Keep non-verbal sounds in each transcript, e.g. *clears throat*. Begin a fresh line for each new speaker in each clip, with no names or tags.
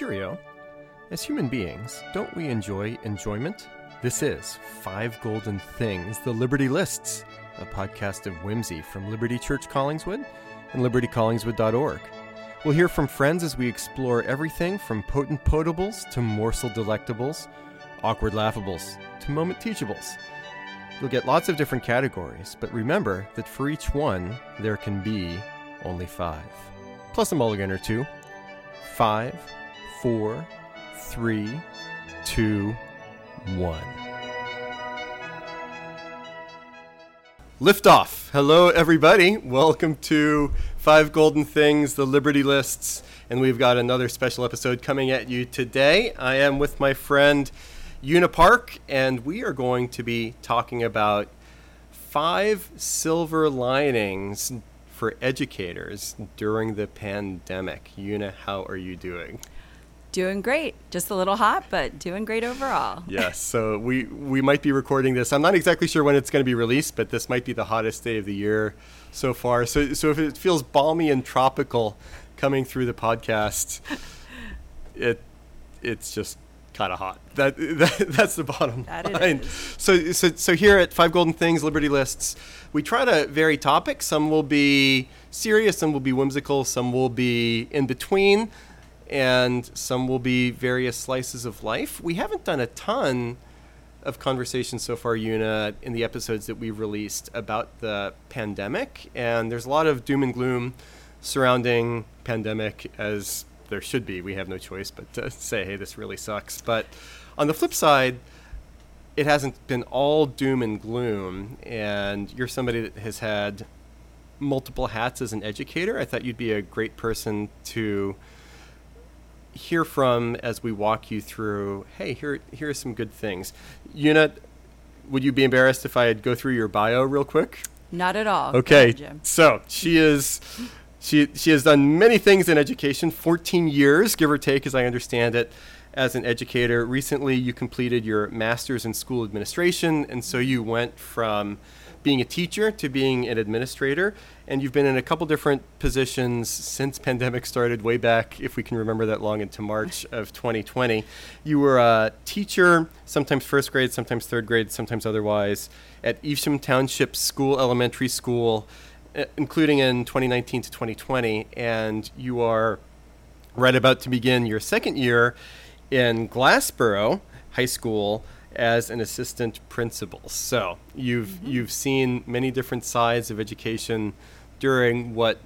Cheerio. As human beings, don't we enjoy enjoyment? This is Five Golden Things, the Liberty Lists, a podcast of whimsy from Liberty Church Collingswood and libertycollingswood.org. We'll hear from friends as we explore everything from potent potables to morsel delectables, awkward laughables to moment teachables. You'll get lots of different categories, but remember that for each one, there can be only five. Plus a mulligan or two. Five, four, three, two, one. Lift off. Hello, everybody. Welcome to Five Golden Things, the Liberty Lists, and we've got another special episode coming at you today. I am with my friend Una Park, and we are going to be talking about five silver linings for educators during the pandemic. Una, how are you doing?
Doing great. Just a little hot, but doing great overall. *laughs*
yes. So we we might be recording this. I'm not exactly sure when it's going to be released, but this might be the hottest day of the year so far. So so if it feels balmy and tropical coming through the podcast, *laughs* it it's just kind of hot. That, that *laughs* that's the bottom
that
line. So so so here at Five Golden Things Liberty Lists, we try to vary topics. Some will be serious, some will be whimsical, some will be in between and some will be various slices of life. We haven't done a ton of conversations so far, Una, in the episodes that we've released about the pandemic, and there's a lot of doom and gloom surrounding pandemic as there should be. We have no choice but to *laughs* say, hey, this really sucks. But on the flip side, it hasn't been all doom and gloom, and you're somebody that has had multiple hats as an educator. I thought you'd be a great person to hear from as we walk you through hey here here are some good things. Una would you be embarrassed if i go through your bio real quick?
Not at all.
Okay. So she is she she has done many things in education 14 years give or take as i understand it as an educator. Recently you completed your master's in school administration and so you went from being a teacher to being an administrator and you've been in a couple different positions since pandemic started way back if we can remember that long into march of 2020 you were a teacher sometimes first grade sometimes third grade sometimes otherwise at evesham township school elementary school including in 2019 to 2020 and you are right about to begin your second year in glassboro high school as an assistant principal. So you've mm-hmm. you've seen many different sides of education during what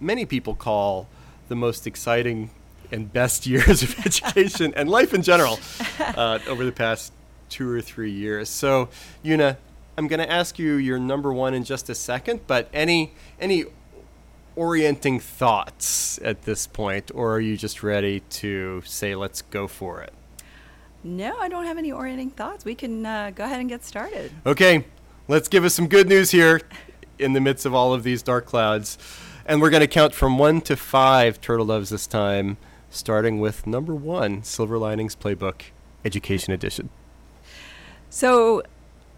many people call the most exciting and best *laughs* years of education and life in general *laughs* uh, over the past two or three years. So, Una, I'm going to ask you your number one in just a second, but any any orienting thoughts at this point, or are you just ready to say, let's go for it?
No, I don't have any orienting thoughts. We can uh, go ahead and get started.
Okay, let's give us some good news here in the midst of all of these dark clouds. And we're going to count from one to five turtle doves this time, starting with number one Silver Linings Playbook, Education Edition.
So,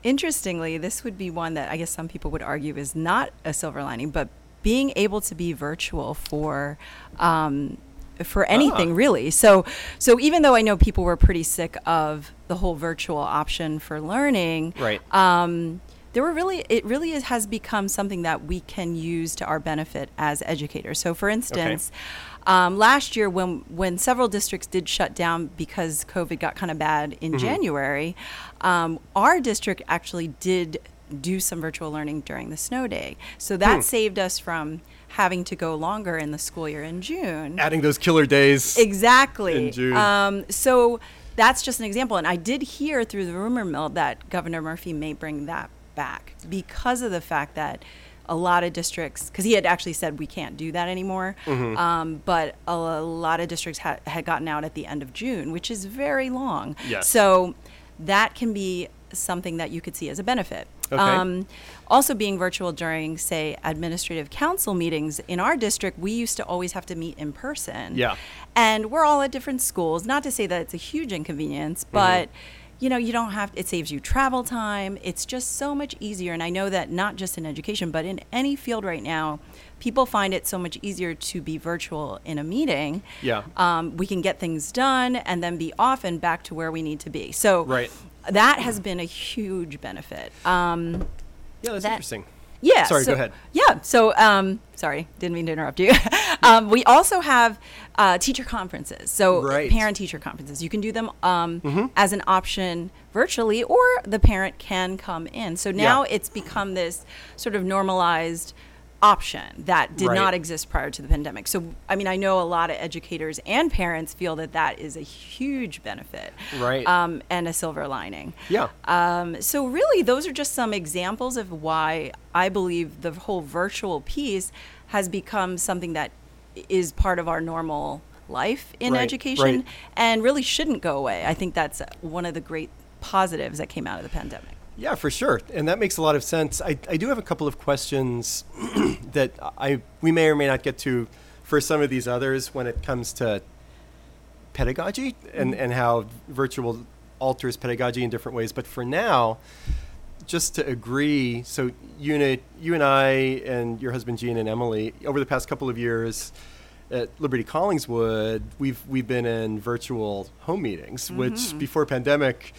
interestingly, this would be one that I guess some people would argue is not a silver lining, but being able to be virtual for um, for anything ah. really. So so even though I know people were pretty sick of the whole virtual option for learning,
right?
Um, there were really it really is, has become something that we can use to our benefit as educators. So for instance. Okay. Um, last year, when when several districts did shut down because COVID got kind of bad in mm-hmm. January, um, our district actually did do some virtual learning during the snow day. So that hmm. saved us from having to go longer in the school year in June.
Adding those killer days.
Exactly.
In June.
Um, so that's just an example. And I did hear through the rumor mill that Governor Murphy may bring that back because of the fact that a lot of districts, because he had actually said we can't do that anymore, mm-hmm. um, but a, a, lot of districts ha- had gotten out at the end of June, which is very long.
Yes.
So that can be something that you could see as a benefit.
Okay. Um,
also, being virtual during, say, administrative council meetings in our district, we used to always have to meet in person.
Yeah.
And we're all at different schools. Not to say that it's a huge inconvenience, mm-hmm. but you know, you don't have, it saves you travel time. It's just so much easier. And I know that not just in education, but in any field right now, people find it so much easier to be virtual in a meeting.
Yeah.
Um, we can get things done and then be off and back to where we need to be. So
Right.
That has been a huge benefit. Um,
Yeah, that's
that-
interesting.
yeah.
Sorry,
so-
go ahead.
Yeah. So, um, sorry, didn't mean to interrupt you. *laughs* um, we also have uh, teacher conferences. So,
Right.
parent teacher conferences. You can do them um,
Mm-hmm.
as an option virtually, or the parent can come in. So now
Yeah.
it's become this sort of normalized option that did
Right.
not exist prior to the pandemic. So, I mean, I know a lot of educators and parents feel that that is a huge benefit,
Right.
Um, and a silver lining.
Yeah.
Um, so really, those are just some examples of why I believe the whole virtual piece has become something that is part of our normal life in
Right,
education
right.
and really shouldn't go away. I think that's one of the great positives that came out of the pandemic.
Yeah, for sure, and that makes a lot of sense. I, I do have a couple of questions *clears throat* that I we may or may not get to for some of these others when it comes to pedagogy and, mm-hmm. and how virtual alters pedagogy in different ways. But for now, just to agree, so Una, you and I and your husband Gene and Emily, over the past couple of years at Liberty Collingswood, we've we've been in virtual home meetings, which mm-hmm. before pandemic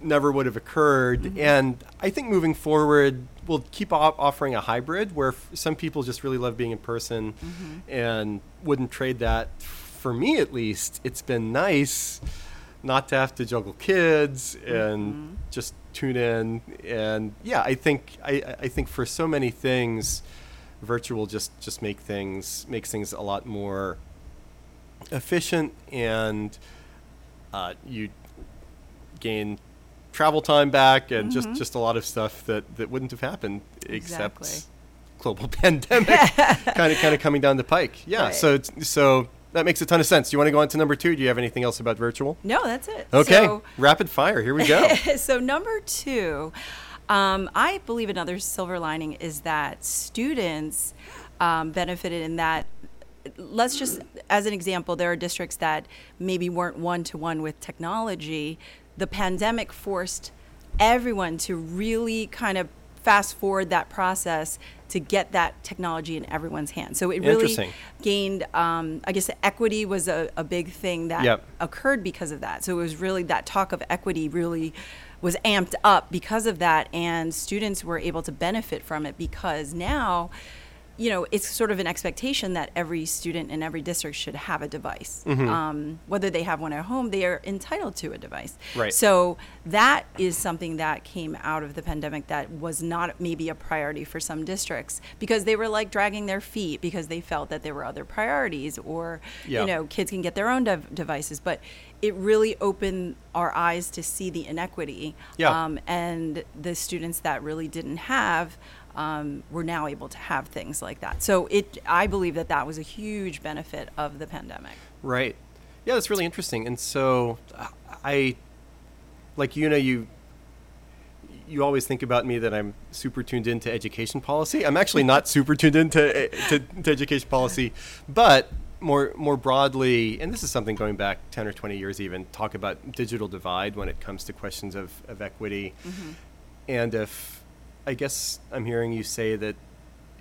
never would have occurred. Mm-hmm. And I think moving forward, we'll keep offering a hybrid where f- some people just really love being in person mm-hmm. and wouldn't trade that. For me, at least, it's been nice not to have to juggle kids and mm-hmm. just tune in. And yeah, I think I, I think for so many things, virtual just just make things makes things a lot more efficient and uh, you gain travel time back and just just a lot of stuff that that wouldn't have happened
Exactly.
except global *laughs* pandemic kind of kind of coming down the pike yeah
Right.
so so that makes a ton of sense do you want to go on to number two do you have anything else about virtual
No, that's it.
okay
So,
rapid fire here we go *laughs*
so number two, um, I believe another silver lining is that students um, benefited in that. Let's just, as an example, there are districts that maybe weren't one to one with technology. The pandemic forced everyone to really kind of fast forward that process to get that technology in everyone's hands. So it really gained, um, I guess, equity was a, a big thing that
Yep.
occurred because of that. So it was really that talk of equity really was amped up because of that, and students were able to benefit from it because now, you know, it's sort of an expectation that every student in every district should have a device.
Mm-hmm.
Um, whether they have one at home, they are entitled to a device.
Right.
So that is something that came out of the pandemic that was not maybe a priority for some districts because they were like dragging their feet because they felt that there were other priorities or
Yeah.
you know kids can get their own dev- devices but it really opened our eyes to see the inequity
Yeah.
um, and the students that really didn't have um, were now able to have things like that so it i believe that that was a huge benefit of the pandemic
Right. Yeah, that's really interesting. And so I, like you know, you you always think about me that I'm super tuned into education policy. I'm actually not *laughs* super tuned into uh, to, to education policy, but more more broadly, and this is something going back 10 or 20 years even, talk about digital divide when it comes to questions of, of equity. And if I guess I'm hearing you say that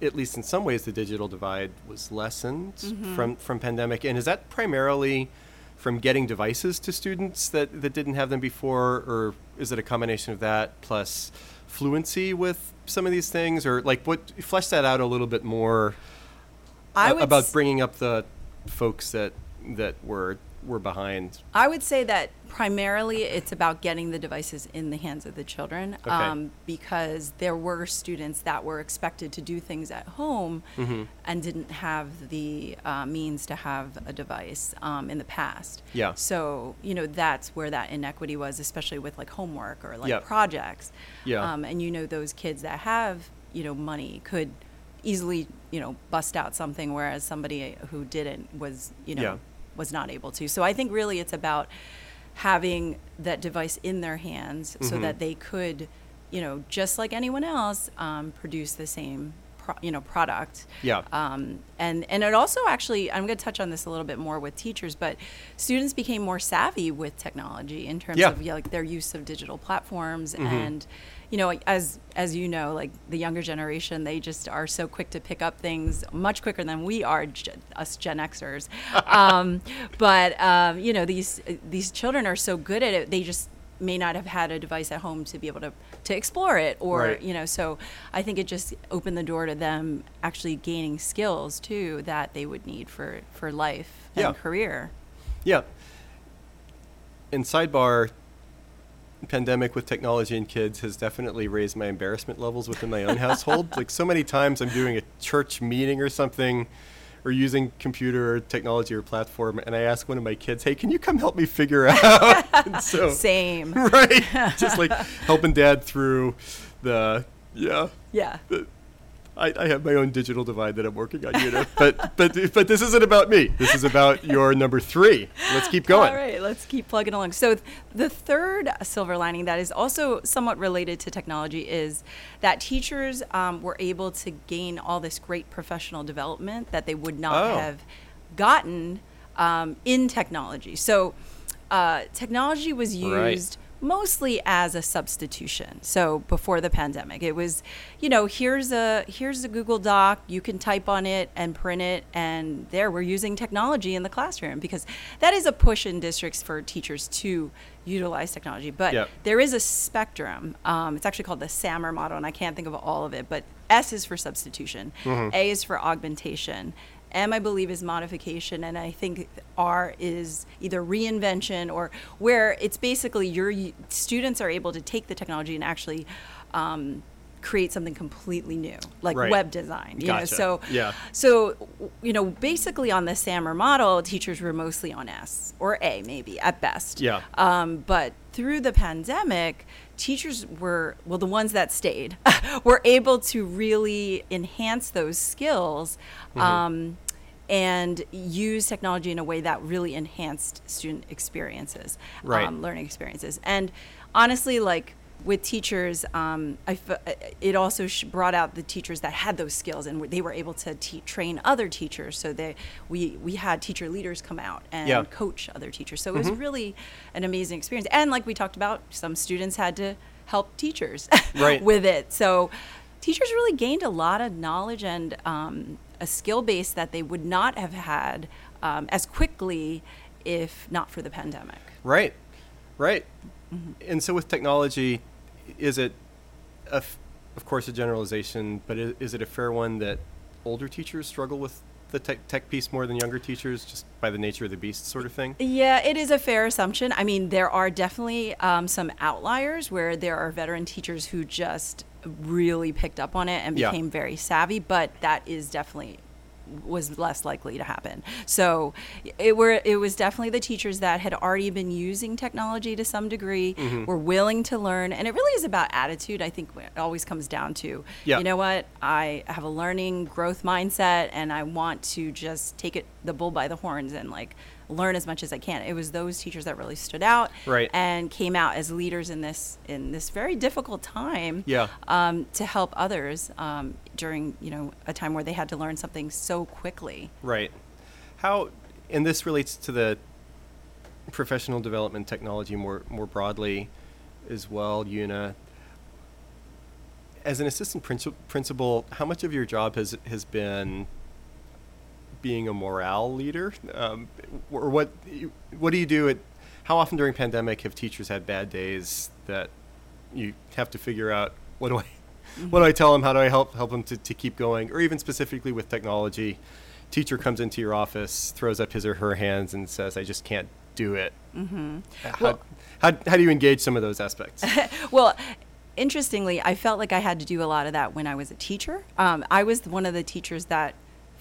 at least in some ways the digital divide was lessened mm-hmm. from from pandemic. And is that primarily from getting devices to students that, that didn't have them before? Or is it a combination of that plus fluency with some of these things? Or like what flesh that out a little bit more
I
a- about bringing up the folks that that were were behind
I would say that primarily it's about getting the devices in the hands of the children um, because there were students that were expected to do things at home
Mm-hmm.
and didn't have the uh, means to have a device um, in the past.
Yeah.
So, you know, that's where that inequity was, especially with like homework or like
Yeah.
projects.
Yeah.
Um, and you know, those kids that have, you know, money could easily, you know, bust out something, whereas somebody who didn't was, you know,
Yeah.
Was not able to. So I think really it's about having that device in their hands so
Mhm.
that they could, you know, just like anyone else, um, produce the same pro, you know product.
Yeah.
Um, and and it also actually I'm going to touch on this a little bit more with teachers, but students became more savvy with technology in terms
Yeah.
of yeah, like their use of digital platforms
Mhm.
and you know as as you know like the younger generation they just are so quick to pick up things much quicker than we are us Gen Xers. *laughs* um, but um, you know these these children are so good at it they just may not have had a device at home to be able to to explore it or
Right.
you know so i think it just opened the door to them actually gaining skills too that they would need for for life and
Yeah.
career
Yeah. In sidebar, pandemic with technology and kids has definitely raised my embarrassment levels within my own household. *laughs* Like so many times I'm doing a church meeting or something or using computer or technology or platform and I ask one of my kids, "Hey, can you come help me figure *laughs* out?" so
same
right, just like *laughs* helping dad through the yeah,
yeah
the, I, I have my own digital divide that I'm working on, you know. *laughs* But but but this isn't about me. This is about your number three. Let's keep going.
All right, let's keep plugging along. So, th- the third silver lining that is also somewhat related to technology is that teachers um, were able to gain all this great professional development that they would not
Oh.
have gotten um, in technology. So, uh, technology was
Right.
Mostly as a substitution. So before the pandemic, it was, you know, here's a here's a Google Doc, you can type on it and print it and there we're using technology in the classroom because that is a push in districts for teachers to utilize technology. But
Yep.
there is a spectrum. Um, it's actually called the SAMR model and I can't think of all of it, but S is for substitution, A is for augmentation, M, I believe, is modification, and I think R is either reinvention or where it's basically your students are able to take the technology and actually um, create something completely new, like
Right.
web design. You know,
Gotcha.
so
Yeah.
so you know, basically on the SAMR model, teachers were mostly on S or A, maybe at best.
Yeah.
Um, but through the pandemic, teachers were, well, the ones that stayed, *laughs* were able to really enhance those skills
Mm-hmm.
um, and use technology in a way that really enhanced student experiences,
Right.
um, learning experiences. And honestly, like, with teachers, um, I f- it also sh- brought out the teachers that had those skills, and they were able to te- train other teachers. So they, we we had teacher leaders come out and
Yeah.
coach other teachers. So it was really an amazing experience. And like we talked about, some students had to help teachers
Right. *laughs*
with it. So teachers really gained a lot of knowledge and um, a skill base that they would not have had um, as quickly if not for the pandemic.
Right, right.
Mm-hmm.
And so with technology, is it, a f- of course, a generalization, but is, is it a fair one that older teachers struggle with the tech, tech piece more than younger teachers, just by the nature of the beast, sort of thing?
Yeah, it is a fair assumption. I mean, there are definitely um, some outliers where there are veteran teachers who just really picked up on it and
Yeah.
became very savvy, but that is definitely was less likely to happen. So it were it was definitely the teachers that had already been using technology to some degree
Mm-hmm.
were willing to learn and it really is about attitude. I think it always comes down to
Yeah.
you know what? I have a learning growth mindset and I want to just take it the bull by the horns and like learn as much as I can. It was those teachers that really stood out
Right.
and came out as leaders in this in this very difficult time
Yeah.
um, to help others um, during you know a time where they had to learn something so quickly.
Right. How, and this relates to the professional development technology more more broadly, as well, Una. As an assistant princi- principal, how much of your job has has been being a morale leader, um, or what what do you do at? How often during pandemic have teachers had bad days that you have to figure out what do I what do I tell them? How do I help help them to, to keep going? Or even specifically with technology, teacher comes into your office, throws up his or her hands, and says, "I just can't do it." Mm-hmm. How,
Well-
how, how do you engage some of those aspects? *laughs*
well, interestingly, I felt like I had to do a lot of that when I was a teacher. Um, I was one of the teachers that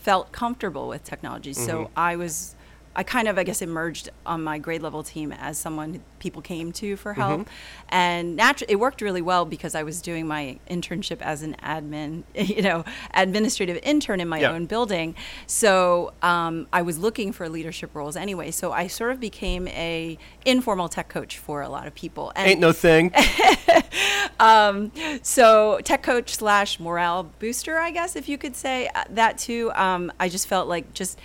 felt comfortable with technology, so mm-hmm. I was I kind of, I guess, emerged on my grade level team as someone people came to for help, mm-hmm. and naturally, it worked really well because I was doing my internship as an admin, *laughs* you know, administrative intern in my yeah. own building. So um, I was looking for leadership roles anyway. So I sort of became a informal tech coach for a lot of people.
And Ain't no thing. *laughs*
um, so tech coach slash morale booster, I guess, if you could say uh, that too. Um, I just felt like just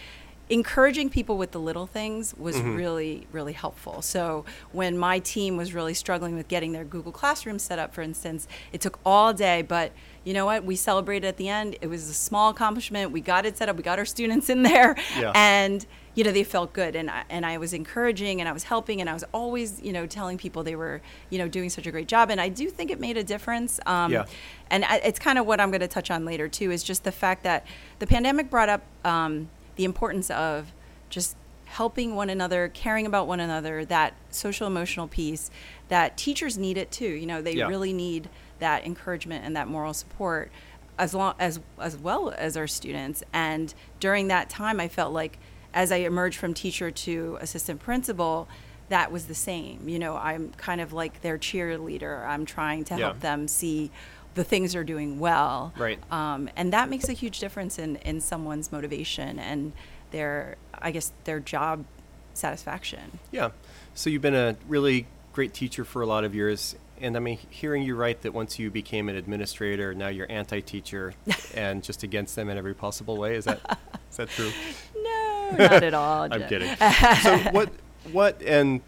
encouraging people with the little things was mm-hmm. really really helpful. So when my team was really struggling with getting their google classroom set up for instance it took all day but you know what? We celebrated at the end. It was a small accomplishment. We got it set up. We got our students in there. Yeah. *laughs* and you know they felt good. And I, and I was encouraging and I was helping and I was always you know telling people they were you know doing such a great job. And I do think it made a difference. Um, yeah. and I, it's kind of what I'm going to touch on later too is just the fact that the pandemic brought up um, the importance of just helping one another, caring about one another, that social emotional piece that teachers need it too. You know, they yeah. really need that encouragement and that moral support as long as as well as our students. And during that time I felt like as I emerged from teacher to assistant principal, that was the same. You know, I'm kind of like their cheerleader. I'm trying to yeah. help them see the things are doing well.
Right.
Um, and that makes a huge difference in, in someone's motivation and their, I guess, their job satisfaction.
Yeah. So you've been a really great teacher for a lot of years. And I mean, hearing you write that once you became an administrator, now you're anti-teacher *laughs* and just against them in every possible way. Is that is that true? *laughs*
No, not at all. *laughs*
I'm kidding. so what what and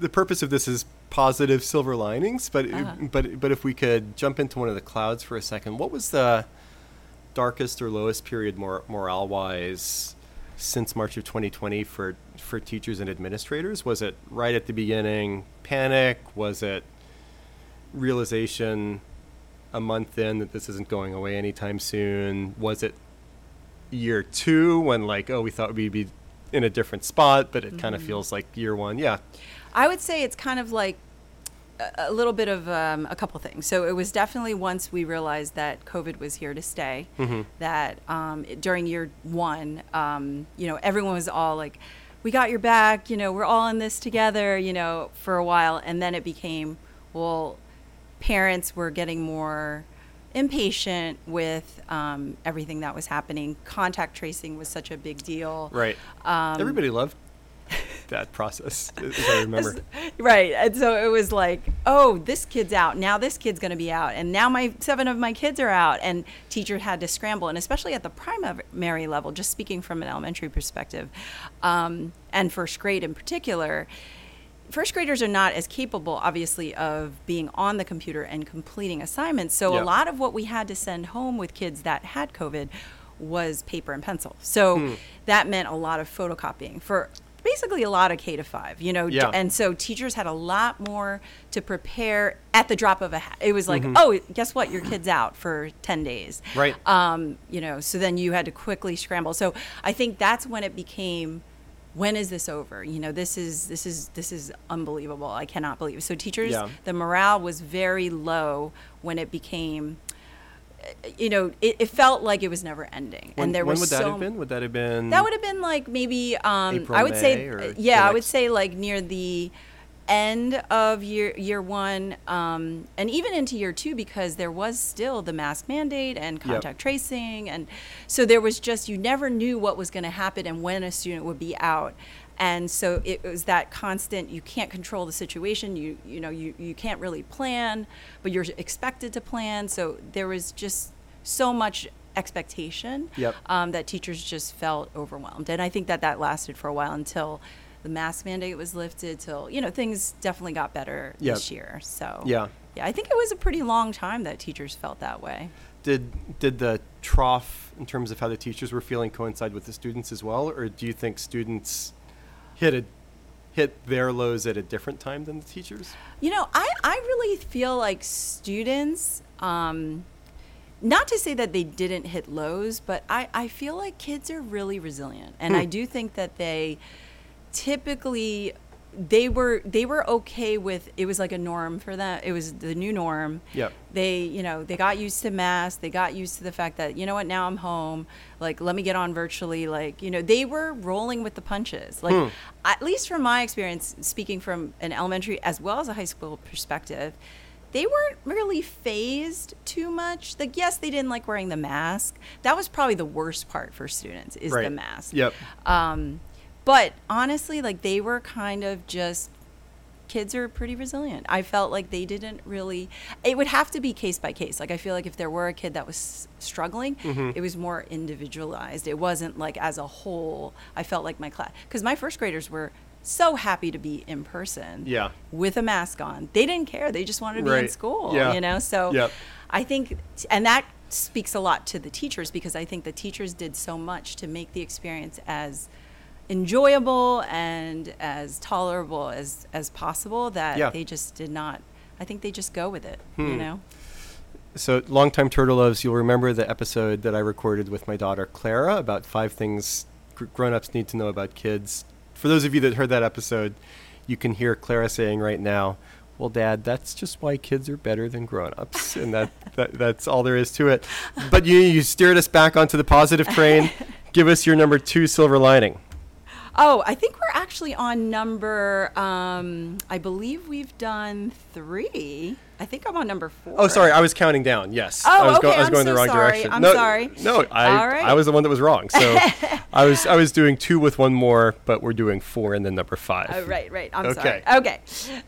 the purpose of this is positive silver linings, but uh-huh. but but if we could jump into one of the clouds for a second, what was the darkest or lowest period mor- morale wise since March of 2020 for for teachers and administrators? Was it right at the beginning, panic? Was it realization a month in that this isn't going away anytime soon? Was it year two when like, oh, we thought we'd be in a different spot, but it mm-hmm. kind of feels like year one? Yeah.
I would say it's kind of like a little bit of um, a couple things. So it was definitely once we realized that COVID was here to stay, mm-hmm. that um, during year one, um, you know, everyone was all like, we got your back, you know, we're all in this together, you know, for a while. And then it became, well, parents were getting more impatient with um, everything that was happening. Contact tracing was such a big deal.
Right. Um, Everybody loved that process, *laughs* as I remember.
right. And so it was like, oh, this kid's out. Now this kid's going to be out. And now my seven of my kids are out. And teachers had to scramble. And especially at the primary level, just speaking from an elementary perspective, um, and first grade in particular, first graders are not as capable, obviously, of being on the computer and completing assignments. So yep. a lot of what we had to send home with kids that had COVID was paper and pencil. So hmm. that meant a lot of photocopying for basically a lot of K to five, you know, yeah. and so teachers had a lot more to prepare at the drop of a hat. It was like, mm-hmm. oh, guess what, your kid's out for ten days,
right?
Um, you know, so then you had to quickly scramble. So I think that's when it became, when is this over? You know, this is this is this is unbelievable. I cannot believe. So teachers, yeah. the morale was very low when it became you know, it, it, felt like it was never ending.
When,
and there
when
was
would that
so
have been? Would that have been?
That would have been like maybe. Um,
April,
I would
May,
say, yeah, I would say like near the end of year year one, um, and even into year two, because there was still the mask mandate and contact yep. tracing, and so there was just you never knew what was going to happen and when a student would be out and so it was that constant you can't control the situation you you know you, you can't really plan but you're expected to plan. So there was just so much expectation
yep.
um, that teachers just felt overwhelmed. And i think that that lasted for a while until the mask mandate was lifted till you know things definitely got better yep. this year. So
yeah.
yeah i think it was a pretty long time that teachers felt that way.
Did did the trough in terms of how the teachers were feeling coincide with the students as well? Or do you think students hit a hit their lows at a different time than the teachers?
You know, I, I really feel like students, um, not to say that they didn't hit lows, but I, I feel like kids are really resilient. And hmm. I do think that they typically they were they were okay with it was like a norm for them. It was the new norm.
Yep.
they you know they got used to masks. They got used to the fact that you know what now i'm home. Like let me get on virtually. Like you know they were rolling with the punches. Like at least from my experience speaking from an elementary as well as a high school perspective they weren't really phased too much. Like yes they didn't like wearing the mask. That was probably the worst part for students is the mask.
Yep.
um, but honestly, like they were kind of just kids are pretty resilient. I felt like they didn't really. It would have to be case by case. Like I feel like if there were a kid that was struggling,
Mm-hmm.
it was more individualized. It wasn't like as a whole. I felt like my class because my first graders were so happy to be in person.
Yeah.
With a mask on, they didn't care. They just wanted to be in school.
Yeah.
You know, so
Yep.
I think, and that speaks a lot to the teachers because I think the teachers did so much to make the experience as enjoyable and as tolerable as as possible that
Yeah.
they just did not. I think they just go with it.
Hmm.
You know.
So, longtime Turtle Doves, you'll remember the episode that I recorded with my daughter Clara about five things gr- grown-ups need to know about kids. For those of you that heard that episode, you can hear Clara saying right now, "Well, Dad, that's just why kids are better than grown-ups," and that, *laughs* that that's all there is to it. But you you steered us back onto the positive train. *laughs* Give us your number two silver lining.
Oh, I think we're actually on number. Um, I believe we've done three. I think I'm on number four.
Oh, sorry, I was counting down. Yes,
Oh,
I was,
okay,
I was
I'm
going
so
the wrong
sorry.
direction.
I'm
no,
sorry.
No, I
right.
I was the one that was wrong. So *laughs* I was I was doing two with one more, but we're doing four and then number five.
Oh, right, right. I'm
Okay.
sorry. Okay.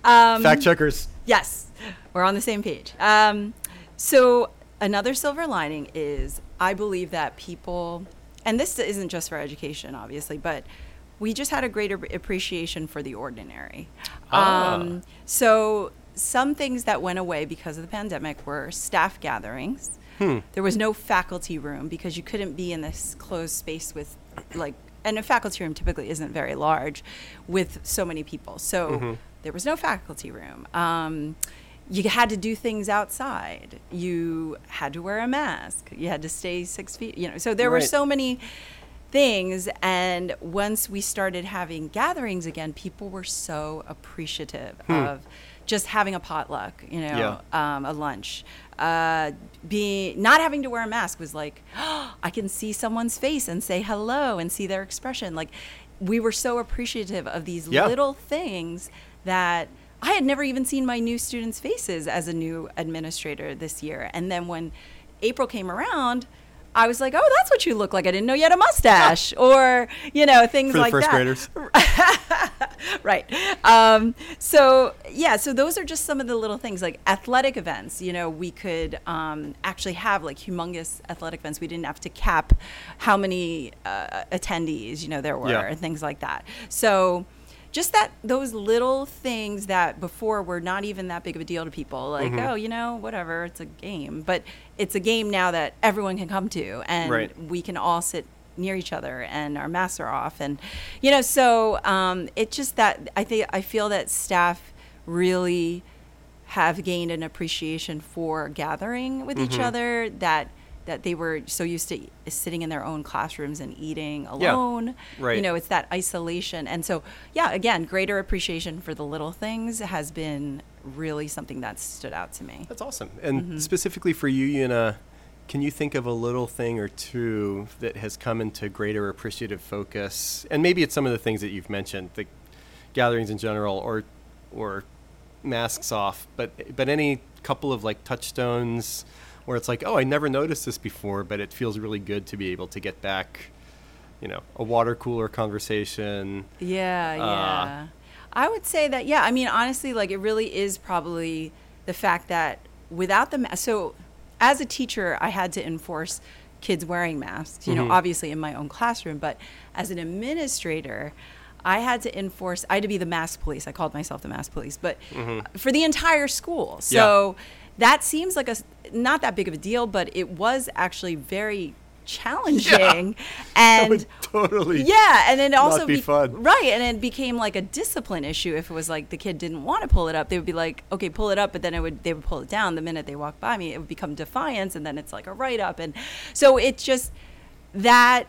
Um,
Fact checkers.
Yes, we're on the same page. Um, so another silver lining is I believe that people, and this isn't just for education, obviously, but we just had a greater appreciation for the ordinary.
Ah.
Um, so some things that went away because of the pandemic were staff gatherings.
Hmm.
There was no faculty room because you couldn't be in this closed space with like and a faculty room typically isn't very large with so many people. So
Mm-hmm.
there was no faculty room. Um, you had to do things outside. You had to wear a mask. You had to stay six feet. You know, so there were so many things. And once we started having gatherings again, people were so appreciative of just having a potluck. You know, um, a lunch. Uh, being not having to wear a mask was like, *gasps* I can see someone's face and say hello and see their expression. Like, we were so appreciative of these
Yeah.
little things that I had never even seen my new students' faces as a new administrator this year. And then when April came around, I was like, "Oh, that's what you look like. I didn't know you had a mustache," *laughs* or you know, things
For the
like
first
that.
graders. *laughs*
right. Um, so yeah, so those are just some of the little things like athletic events. You know, we could um, actually have like humongous athletic events. We didn't have to cap how many uh, attendees you know there were
Yeah.
and things like that. So just that those little things that before were not even that big of a deal to people like
Mm-hmm.
oh you know whatever it's a game but it's a game now that everyone can come to and
Right.
we can all sit near each other and our masks are off and you know so um, it just that i think i feel that staff really have gained an appreciation for gathering with each
Mhm.
other that that they were so used to sitting in their own classrooms and eating
Yeah.
alone
Right.
you know it's that isolation and so yeah again greater appreciation for the little things has been really something that stood out to me
That's awesome. And
Mm-hmm.
specifically for you, Una, can you think of a little thing or two that has come into greater appreciative focus? And maybe it's some of the things that you've mentioned, the gatherings in general, or or masks off. But but any couple of like touchstones where it's like, oh, I never noticed this before, but it feels really good to be able to get back, you know, a water cooler conversation.
Yeah,
Uh,
yeah. I would say that, yeah, I mean, honestly, like it really is probably the fact that without the mask, so as a teacher, I had to enforce kids wearing masks, you know,
Mhm.
obviously in my own classroom, but as an administrator, I had to enforce, I had to be the mask police. I called myself the mask police, but for the entire school. So that seems like a not that big of a deal, but it was actually very challenging. *laughs*
That
And
would totally.
yeah, and then also
be fun.
right, and it became like a discipline issue. If it was like the kid didn't want to pull it up, they would be like, "Okay, pull it up," but then it would they would pull it down the minute they walked by me. It would become defiance, and then it's like a write up, and so it's just that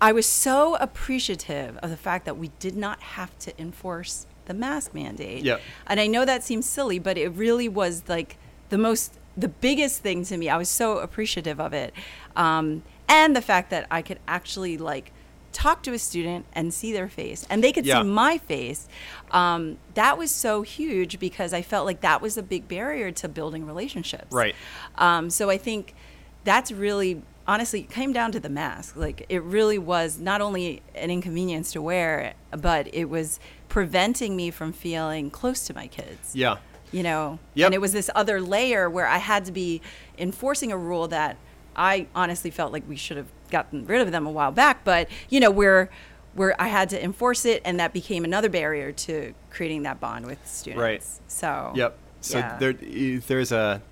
I was so appreciative of the fact that we did not have to enforce the mask mandate.
Yep.
And I know that seems silly, but it really was like the most, the biggest thing to me. I was so appreciative of it. Um, and the fact that I could actually like talk to a student and see their face and they could
Yeah.
see my face. Um, that was so huge because I felt like that was a big barrier to building relationships.
Right.
Um, so I think that's really honestly it came down to the mask. Like it really was not only an inconvenience to wear, but it was preventing me from feeling close to my kids.
Yeah.
You know,
Yep.
and it was this other layer where I had to be enforcing a rule that I honestly felt like we should have gotten rid of them a while back. But you know, where where I had to enforce it, and that became another barrier to creating that bond with students.
Right.
So.
Yep. So
yeah.
there, there's a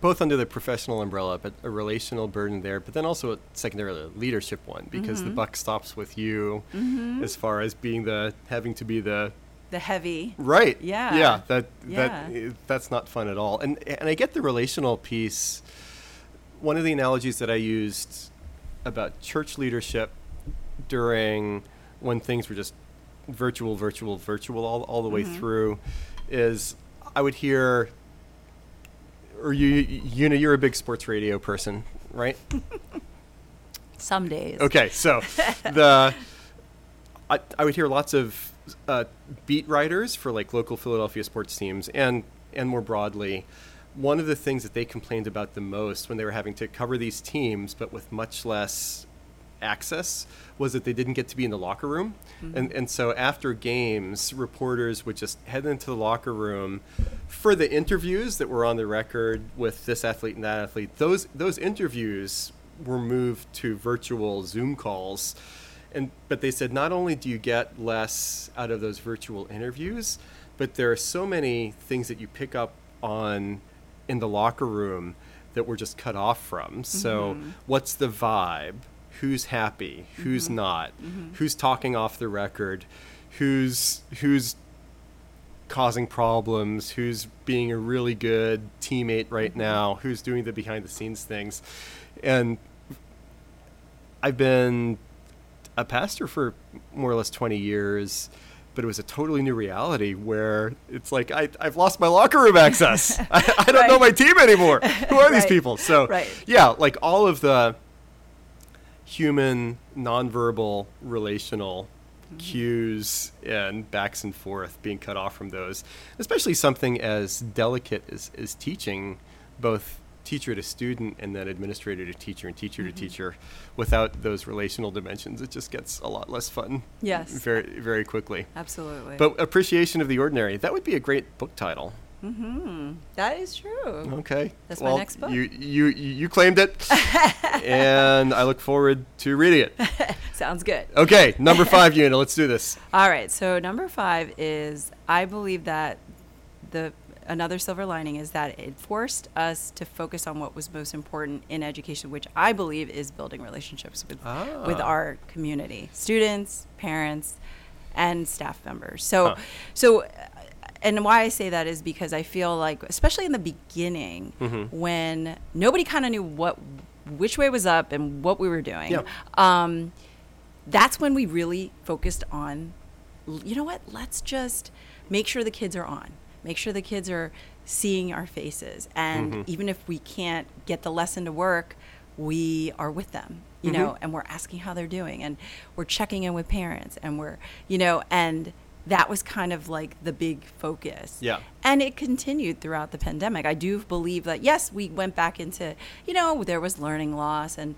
both under the professional umbrella, but a relational burden there, but then also a secondarily a leadership one because
Mm-hmm.
the buck stops with you as far as being the having to be the
the heavy.
right.
Yeah.
Yeah. That
Yeah.
that that's not fun at all. And and I get the relational piece. One of the analogies that I used about church leadership during when things were just virtual, virtual, virtual all, all the way
Mm-hmm.
through is I would hear or you you know you're a big sports radio person, right? *laughs*
Some days.
Okay, so *laughs* the I, I would hear lots of uh, beat writers for like local Philadelphia sports teams and and more broadly, one of the things that they complained about the most when they were having to cover these teams, but with much less access, was that they didn't get to be in the locker room, and and so after games, reporters would just head into the locker room for the interviews that were on the record with this athlete and that athlete. Those those interviews were moved to virtual Zoom calls. And but they said not only do you get less out of those virtual interviews, but there are so many things that you pick up on in the locker room that we're just cut off from. So mm-hmm. what's the vibe? Who's happy? Who's mm-hmm. not? Mm-hmm. Who's talking off the record? Who's who's causing problems, who's being a really good teammate right now, who's doing the behind the scenes things. And I've been a pastor for more or less 20 years, but it was a totally new reality where it's like I, I've lost my locker room access. *laughs* I, I don't know my team anymore. Who are these people? So,
Right.
yeah, like all of the human, nonverbal, relational mm-hmm. cues and backs and forth being cut off from those, especially something as delicate as, as teaching both teacher to student and then administrator to teacher and teacher to teacher without those relational dimensions it just gets a lot less fun
Yes.
very very quickly
Absolutely.
but appreciation of the ordinary that would be a great book title mhm
that is true.
okay
That's my next book.
you you you claimed it *laughs* and i look forward to reading it *laughs*
Sounds good.
okay number *laughs* five unit let's do this
All right. So number five is I believe that the another silver lining is that it forced us to focus on what was most important in education, which I believe is building relationships with with
Ah.
our community, students, parents, and staff members. So,
Huh.
so. And why I say that is because I feel like, especially in the beginning,
Mm-hmm.
when nobody kind of knew what, which way was up and what we were doing,
Yeah.
um, that's when we really focused on you know what let's just make sure the kids are on make sure the kids are seeing our faces and
Mm-hmm.
even if we can't get the lesson to work we are with them you
Mm-hmm.
know and we're asking how they're doing and we're checking in with parents and we're you know and that was kind of like the big focus
Yeah.
and it continued throughout the pandemic. I do believe that yes, we went back into, you know, there was learning loss and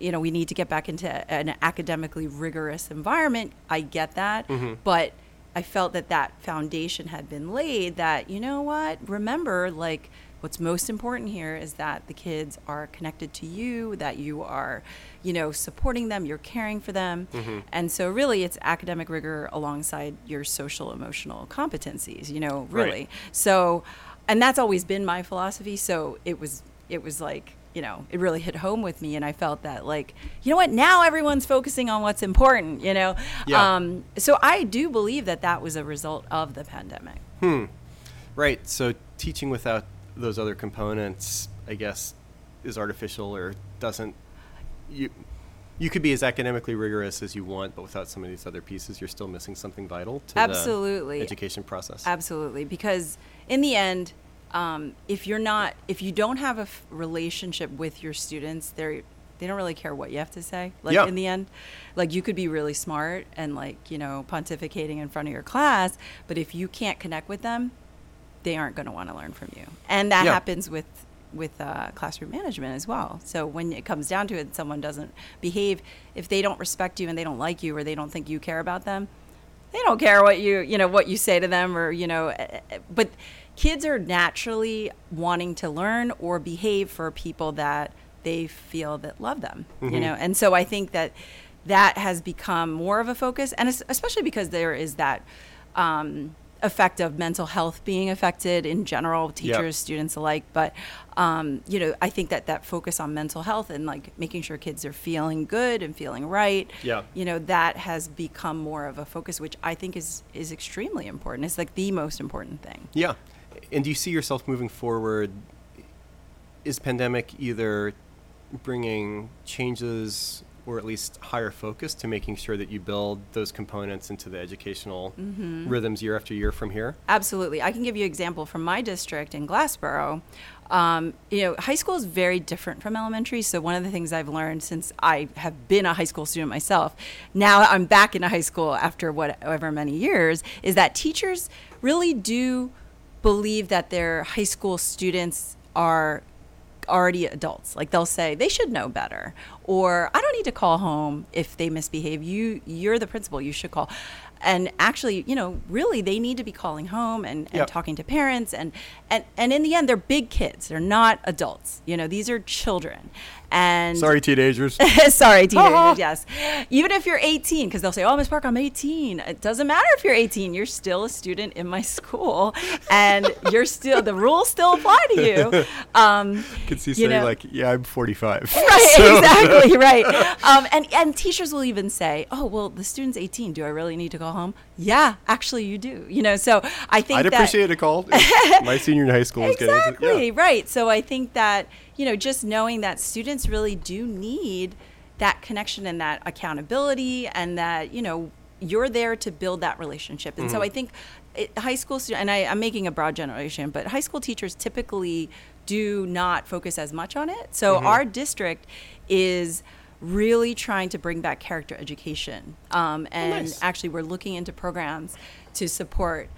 you know, we need to get back into an academically rigorous environment. I get that. But I felt that that foundation had been laid that, you know what? Remember like what's most important here is that the kids are connected to you, that you are, you know, supporting them, you're caring for them. Mm-hmm. And so really it's academic rigor alongside your social emotional competencies, you know,
Right.
really. So and that's always been my philosophy, so it was it was like you know, it really hit home with me, and I felt that, like, you know what? Now everyone's focusing on what's important, you know.
Yeah.
Um, so I do believe that that was a result of the pandemic. Hmm.
Right. So teaching without those other components, I guess, is artificial or doesn't. You you could be as academically rigorous as you want, but without some of these other pieces, you're still missing something vital to
Absolutely.
the education process.
Absolutely, because in the end, um, if you're not, if you don't have a f- relationship with your students, they're they don't really care what you have to say. Like
Yeah.
in the end, like you could be really smart and like you know pontificating in front of your class, but if you can't connect with them, they aren't going to want to learn from you. And that
Yeah.
happens with with uh, classroom management as well. So when it comes down to it, someone doesn't behave if they don't respect you and they don't like you or they don't think you care about them. They don't care what you you know what you say to them or you know. eh, eh, But kids are naturally wanting to learn or behave for people that they feel that love them. You know, and so I think that that has become more of a focus, and especially because there is that. Um, effect of mental health being affected in general teachers students alike but um, you know i think that that focus on mental health and like making sure kids are feeling good and feeling right
Yeah.
you know that has become more of a focus which i think is is extremely important it's like the most important thing
Yeah. And do you see yourself moving forward? Is pandemic either bringing changes or at least higher focus to making sure that you build those components into the educational
Mm-hmm.
rhythms year after year from here?
Absolutely. I can give you an example from my district in Glassboro. Um, you know, high school is very different from elementary. So one of the things I've learned since I have been a high school student myself, now I'm back into high school after whatever many years, is that teachers really do believe that their high school students are already adults. Like they'll say they should know better, or I don't need to call home if they misbehave. You you're the principal. You should call. And actually, you know, really, they need to be calling home and, and
Yep.
talking to parents, and, and and in the end, they're big kids. They're not adults. You know, these are children. And
Sorry, teenagers. *laughs*
Sorry, *laughs* teenagers. yes, even if you're 18, because they'll say, "Oh, Miss Park, I'm 18." It doesn't matter if you're 18. You're still a student in my school, and you're still the rules still apply to you. *laughs* Um,
could see
you know-
like, "Yeah, I'm 45."
right,
So-
exactly, right. Um, and and teachers will even say, "Oh, well, the student's 18. Do I really need to go home?" Yeah, actually, you do. You know, so I think
I'd
that
appreciate a call. My senior in high school was getting into
exactly
yeah.
right so i think that you know just knowing that students really do need that connection and that accountability and that you know you're there to build that relationship. And so i think it, high school student and I, i'm making a broad generation but high school teachers typically do not focus as much on it. So our district is really trying to bring back character education um, and
nice.
actually we're looking into programs to support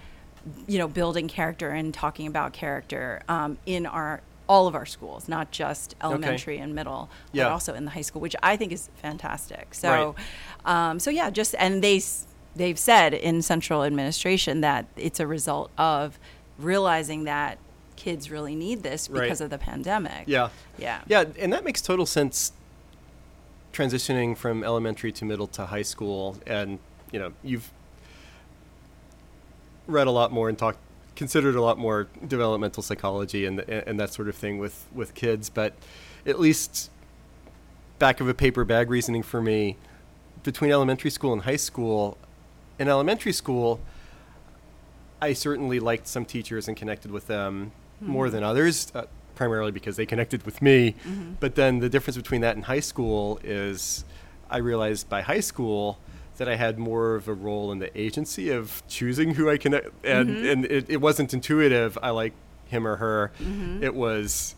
you know building character and talking about character um, in our all of our schools not just elementary and middle
Yeah.
but also in the high school which i think is fantastic so um, so yeah just and they they've said in central administration that it's a result of realizing that kids really need this
Right.
because of the pandemic
Yeah.
yeah
Yeah, and that makes total sense transitioning from elementary to middle to high school and you know, you've read a lot more and talked considered a lot more developmental psychology and and that sort of thing with with kids, but at least back of a paper bag reasoning for me between elementary school and high school in elementary school I certainly liked some teachers and connected with them more than others, uh, primarily because they connected with me. But then the difference between that and high school is I realized by high school that I had more of a role in the agency of choosing who I connect, uh, and, mm-hmm. and it, it wasn't intuitive. I like him or her. Mm-hmm. It was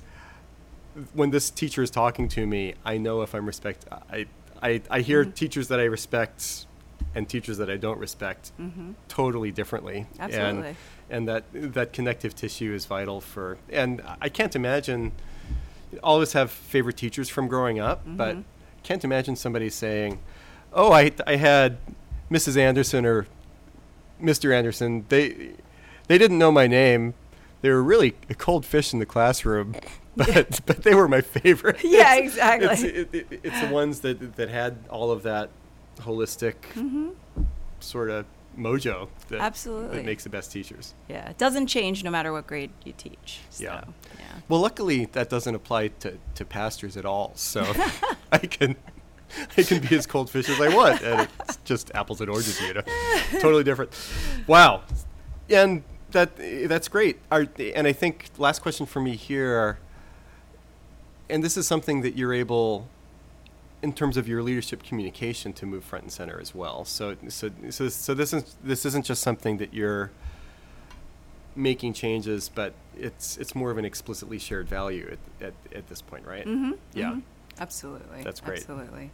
when this teacher is talking to me, I know if I'm respect. I I, I hear mm-hmm. teachers that I respect and teachers that I don't respect totally differently.
Absolutely.
And and that that connective tissue is vital for. And I can't imagine. All of us have favorite teachers from growing up, but can't imagine somebody saying, "Oh, I I had Mrs. Anderson or Mr. Anderson. They they didn't know my name. They were really a cold fish in the classroom, *laughs* *laughs* but but they were my favorite. *laughs*
Yeah,
It's-
exactly.
It's, it, it, it's the ones that that had all of that holistic mm-hmm. sort of mojo that,
Absolutely.
that makes the best teachers.
yeah it doesn't change no matter what grade you teach so,
Yeah.
yeah
Well, luckily that doesn't apply to, to pastors at all. So I can *laughs* I can be as cold fish as I want, and it's just apples and oranges, you know, totally different. Wow, and that that's great. Are, and I think last question for me here, and this is something that you're able in terms of your leadership communication to move front and center as well. So so so so this is this isn't just something that you're making changes, but it's it's more of an explicitly shared value at at, at this point, right?
Mm-hmm.
Yeah.
mhm. Absolutely.
That's great.
Absolutely.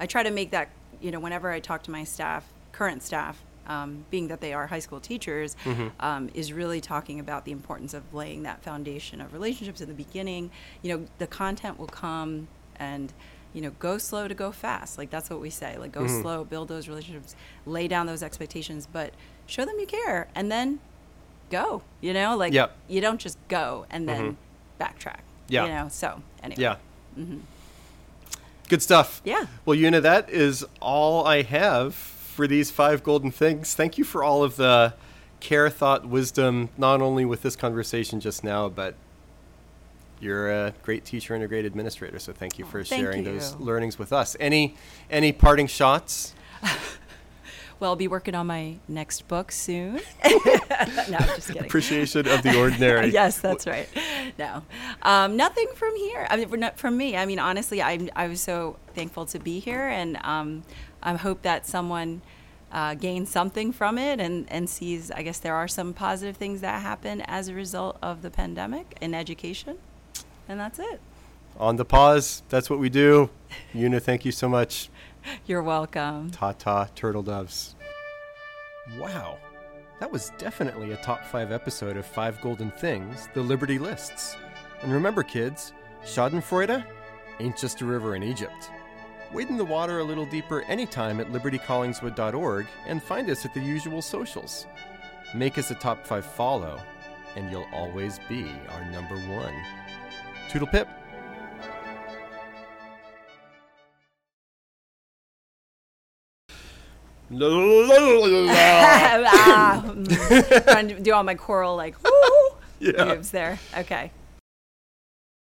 I try to make that, you know, whenever I talk to my staff, current staff, um, being that they are high school teachers,
Mhm.
um, is really talking about the importance of laying that foundation of relationships in the beginning. You know, the content will come and, you know, go slow to go fast. Like that's what we say. Like go
Mhm.
slow, build those relationships, lay down those expectations, but show them you care and then go. You know, like
Yep.
you don't just go and then
Mhm.
backtrack.
Yeah.
You know, so anyway.
Yeah. Good stuff.
Yeah.
Well, Una, that is all I have for these five golden things. Thank you for all of the care, thought, wisdom, not only with this conversation just now, but you're a great teacher and a great administrator. So thank you oh, for
thank
sharing those learnings with us. Any any parting shots? *laughs*
Well, I'll be working on my next book soon. *laughs* *laughs* no, I'm just kidding.
Appreciation of the ordinary. *laughs*
yes, that's right. No, um, nothing from here. I mean, not from me. I mean, honestly, I I was so thankful to be here, and um, I hope that someone uh, gains something from it and and sees. I guess there are some positive things that happen as a result of the pandemic in education, and that's it.
On the pause. That's what we do. Una, thank you so much. *laughs*
You're welcome.
Ta ta, turtle doves. Wow. That was definitely a top five episode of Five Golden Things, the Liberty Lists. And remember, kids, Schadenfreude ain't just a river in Egypt. Wade in the water a little deeper anytime at libertycollingswood.org and find us at the usual socials. Make us a top five follow, and you'll always be our number one. Toodle pip.
Ah, *laughs* mm. trying to do all my choral like woo
Yeah.
moves there. Okay.